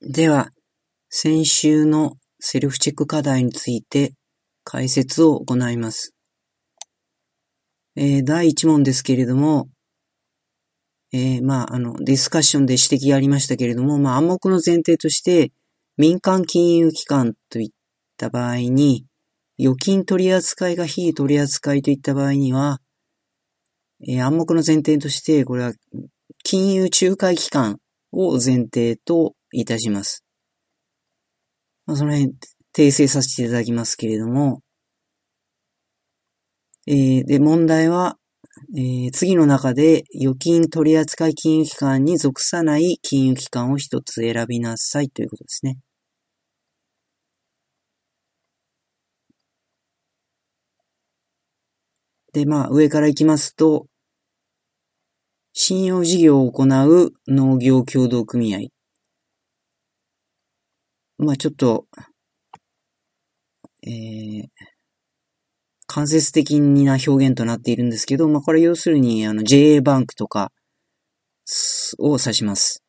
では、先週のセルフチェック課題について解説を行います。えー、第1問ですけれども、えー、まあ、あの、ディスカッションで指摘がありましたけれども、まあ、暗黙の前提として、民間金融機関といった場合に、預金取扱いが非取扱いといった場合には、えー、暗黙の前提として、これは金融仲介機関を前提といたします。まあ、その辺、訂正させていただきますけれども、えー、で、問題は、えー、次の中で預金取扱金融機関に属さない金融機関を一つ選びなさいということですね。で、まあ、上から行きますと、信用事業を行う農業協同組合。まあ、ちょっと、えー、間接的な表現となっているんですけど、まあ、これ要するに、あの、JA バンクとかを指します。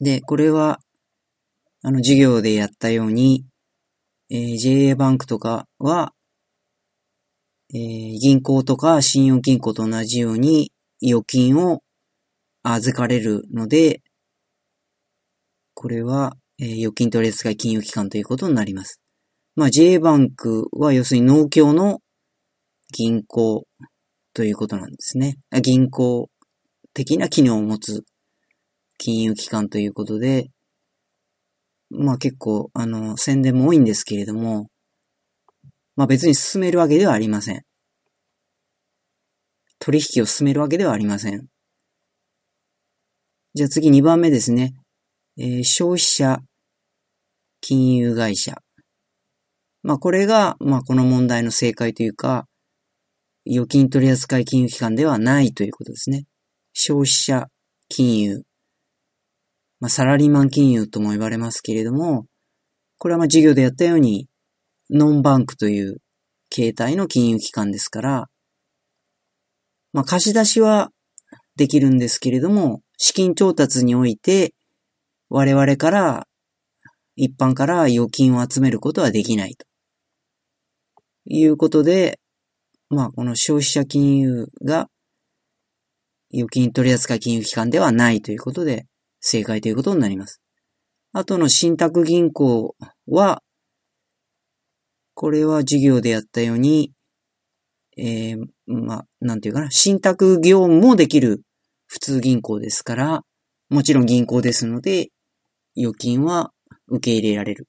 で、これは、あの、授業でやったように、えー、JA バンクとかは、えー、銀行とか信用金庫と同じように預金を預かれるので、これは、えー、預金取り扱い金融機関ということになります。まあ J バンクは要するに農協の銀行ということなんですね。銀行的な機能を持つ金融機関ということで、まあ結構、あの、宣伝も多いんですけれども、まあ別に進めるわけではありません。取引を進めるわけではありません。じゃあ次2番目ですね。えー、消費者金融会社。まあこれが、まあこの問題の正解というか、預金取扱金融機関ではないということですね。消費者金融。まあサラリーマン金融とも言われますけれども、これはまあ授業でやったように、ノンバンクという形態の金融機関ですから、まあ貸し出しはできるんですけれども、資金調達において、我々から、一般から預金を集めることはできないと。いうことで、まあ、この消費者金融が預金取扱金融機関ではないということで、正解ということになります。あとの信託銀行は、これは授業でやったように、えー、まあ、なんていうかな、信託業務もできる普通銀行ですから、もちろん銀行ですので、預金は受け入れられる。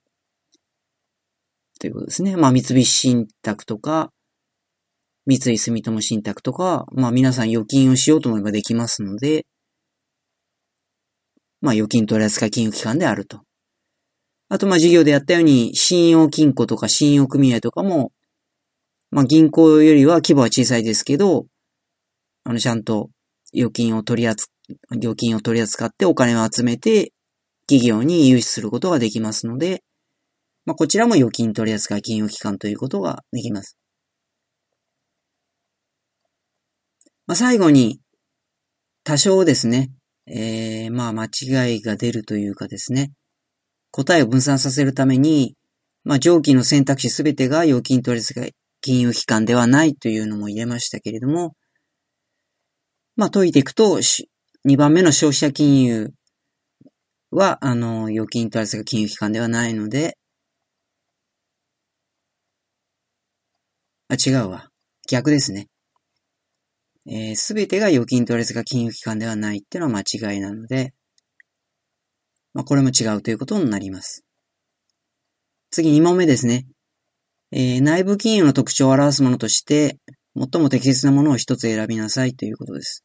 ということですね。まあ、三菱信託とか、三井住友信託とか、まあ皆さん預金をしようと思えばできますので、まあ預金取扱金融機関であると。あとまあ事業でやったように、信用金庫とか信用組合とかも、まあ銀行よりは規模は小さいですけど、あのちゃんと預金を取り扱、預金を取り扱ってお金を集めて企業に融資することができますので、まあ、こちらも預金取扱金融機関ということができます。まあ、最後に、多少ですね、えー、まあ、間違いが出るというかですね、答えを分散させるために、まあ、上記の選択肢すべてが預金取扱い金融機関ではないというのも入れましたけれども、まあ、解いていくと、2番目の消費者金融は、あの、預金取扱金融機関ではないので、あ、違うわ。逆ですね。す、べ、てが預金取扱金融機関ではないっていうのは間違いなので、まあ、これも違うということになります。次2問目ですね。えー、内部金融の特徴を表すものとして、最も適切なものを一つ選びなさいということです。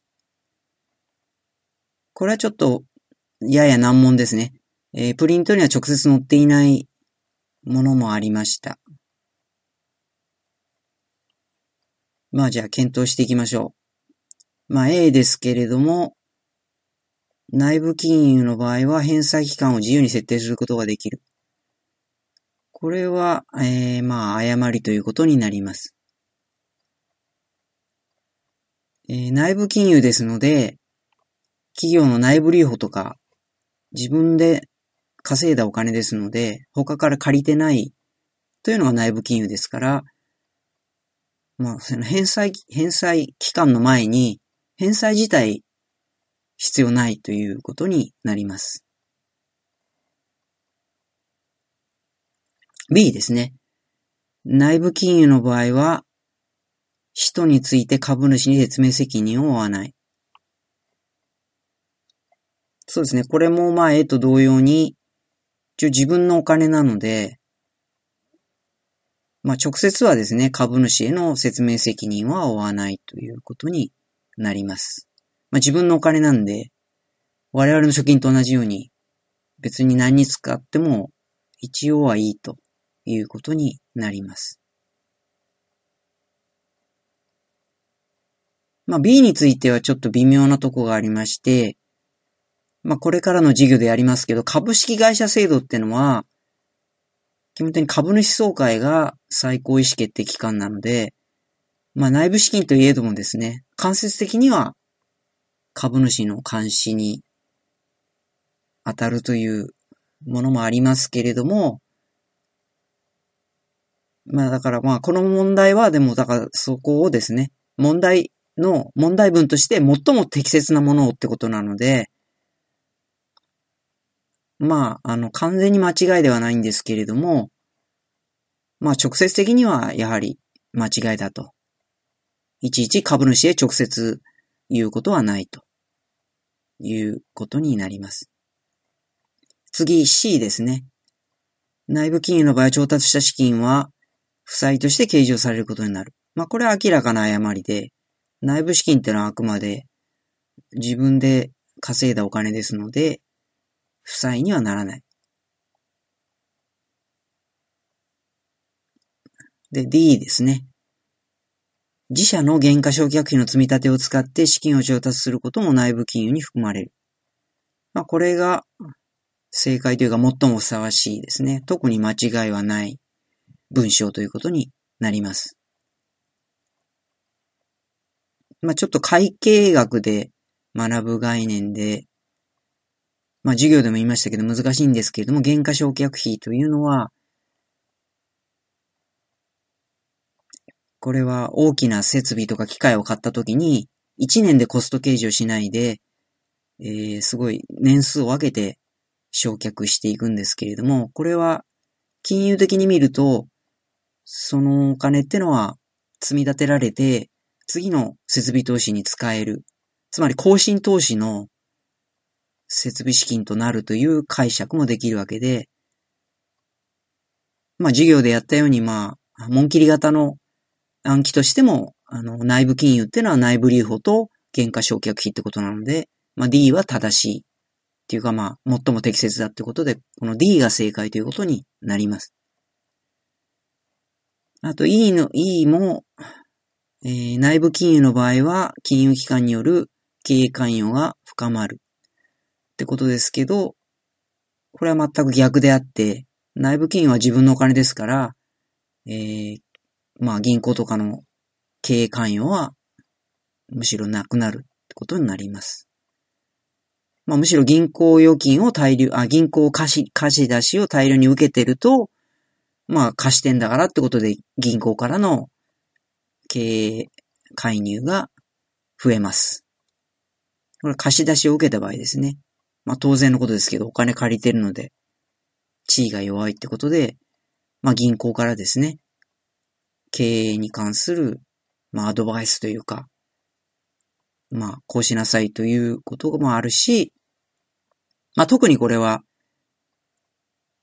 これはちょっと、やや難問ですね。えー、プリントには直接載っていないものもありました。まあじゃあ検討していきましょう。まあ A ですけれども、内部金融の場合は返済期間を自由に設定することができる。これは、えー、まあ誤りということになります。えー、内部金融ですので、企業の内部留保とか自分で稼いだお金ですので、他から借りてないというのが内部金融ですから、まあ、その返済、返済期間の前に、返済自体必要ないということになります。B ですね。内部金融の場合は、人について株主に説明責任を負わない。そうですね。これもまあ、絵と同様に、一応自分のお金なので、まあ、直接はですね、株主への説明責任は負わないということになります。まあ、自分のお金なんで、我々の貯金と同じように、別に何に使っても一応はいいということになります。まあ B についてはちょっと微妙なとこがありまして、まあこれからの授業でやりますけど、株式会社制度ってのは、基本的に株主総会が最高意思決定機関なので、まあ内部資金といえどもですね、間接的には株主の監視に当たるというものもありますけれども、まあだからまあこの問題はでもだからそこをですね、問題の問題文として最も適切なものをってことなので、まああの完全に間違いではないんですけれども、まあ直接的にはやはり間違いだと。いちいち株主へ直接言うことはないということになります。次 C ですね。内部金融の場合調達した資金は負債として計上されることになる。まあこれは明らかな誤りで、内部資金ってのはあくまで自分で稼いだお金ですので、負債にはならない。で、D ですね。自社の原価償却費の積み立てを使って資金を調達することも内部金融に含まれる。まあ、これが正解というか最もふさわしいですね。特に間違いはない文章ということになります。まあちょっと会計学で学ぶ概念で、まあ授業でも言いましたけど難しいんですけれども、原価償却費というのは、これは大きな設備とか機械を買ったときに、1年でコスト計上しないで、えー、すごい年数を分けて償却していくんですけれども、これは金融的に見ると、そのお金ってのは積み立てられて、次の設備投資に使える。つまり更新投資の設備資金となるという解釈もできるわけで、まあ授業でやったように、まあ、紋切り型の暗記としても、あの、内部金融っていうのは内部留保と原価償却費ってことなので、まあ D は正しい。っていうかまあ、最も適切だってことで、この D が正解ということになります。あと E の E も、えー、内部金融の場合は金融機関による経営関与が深まるってことですけど、これは全く逆であって、内部金融は自分のお金ですから、えー、まあ銀行とかの経営関与はむしろなくなるってことになります。まあむしろ銀行預金を大量、あ、銀行貸し、貸し出しを大量に受けてると、まあ貸してんだからってことで銀行からの経営介入が増えます。これ貸し出しを受けた場合ですね。まあ当然のことですけど、お金借りてるので、地位が弱いってことで、まあ銀行からですね、経営に関する、まあアドバイスというか、まあこうしなさいということもあるし、まあ特にこれは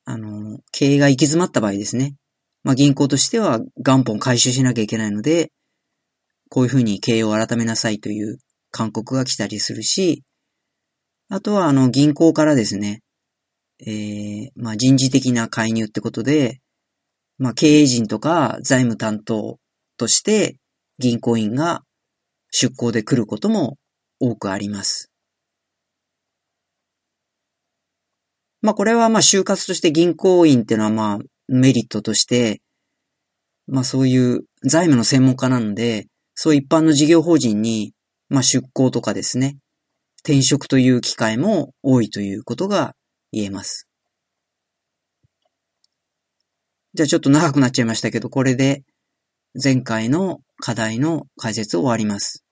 あの、経営が行き詰まった場合ですね。まあ銀行としては元本回収しなきゃいけないので、こういうふうに経営を改めなさいという勧告が来たりするし、あとはあの銀行からですね、えー、まあ人事的な介入ってことで、まあ経営陣とか財務担当として銀行員が出向で来ることも多くあります。まあこれはまあ就活として銀行員っていうのはまあメリットとして、まあそういう財務の専門家なので、そう一般の事業法人に、まあ出向とかですね、転職という機会も多いということが言えます。じゃあちょっと長くなっちゃいましたけど、これで前回の課題の解説を終わります。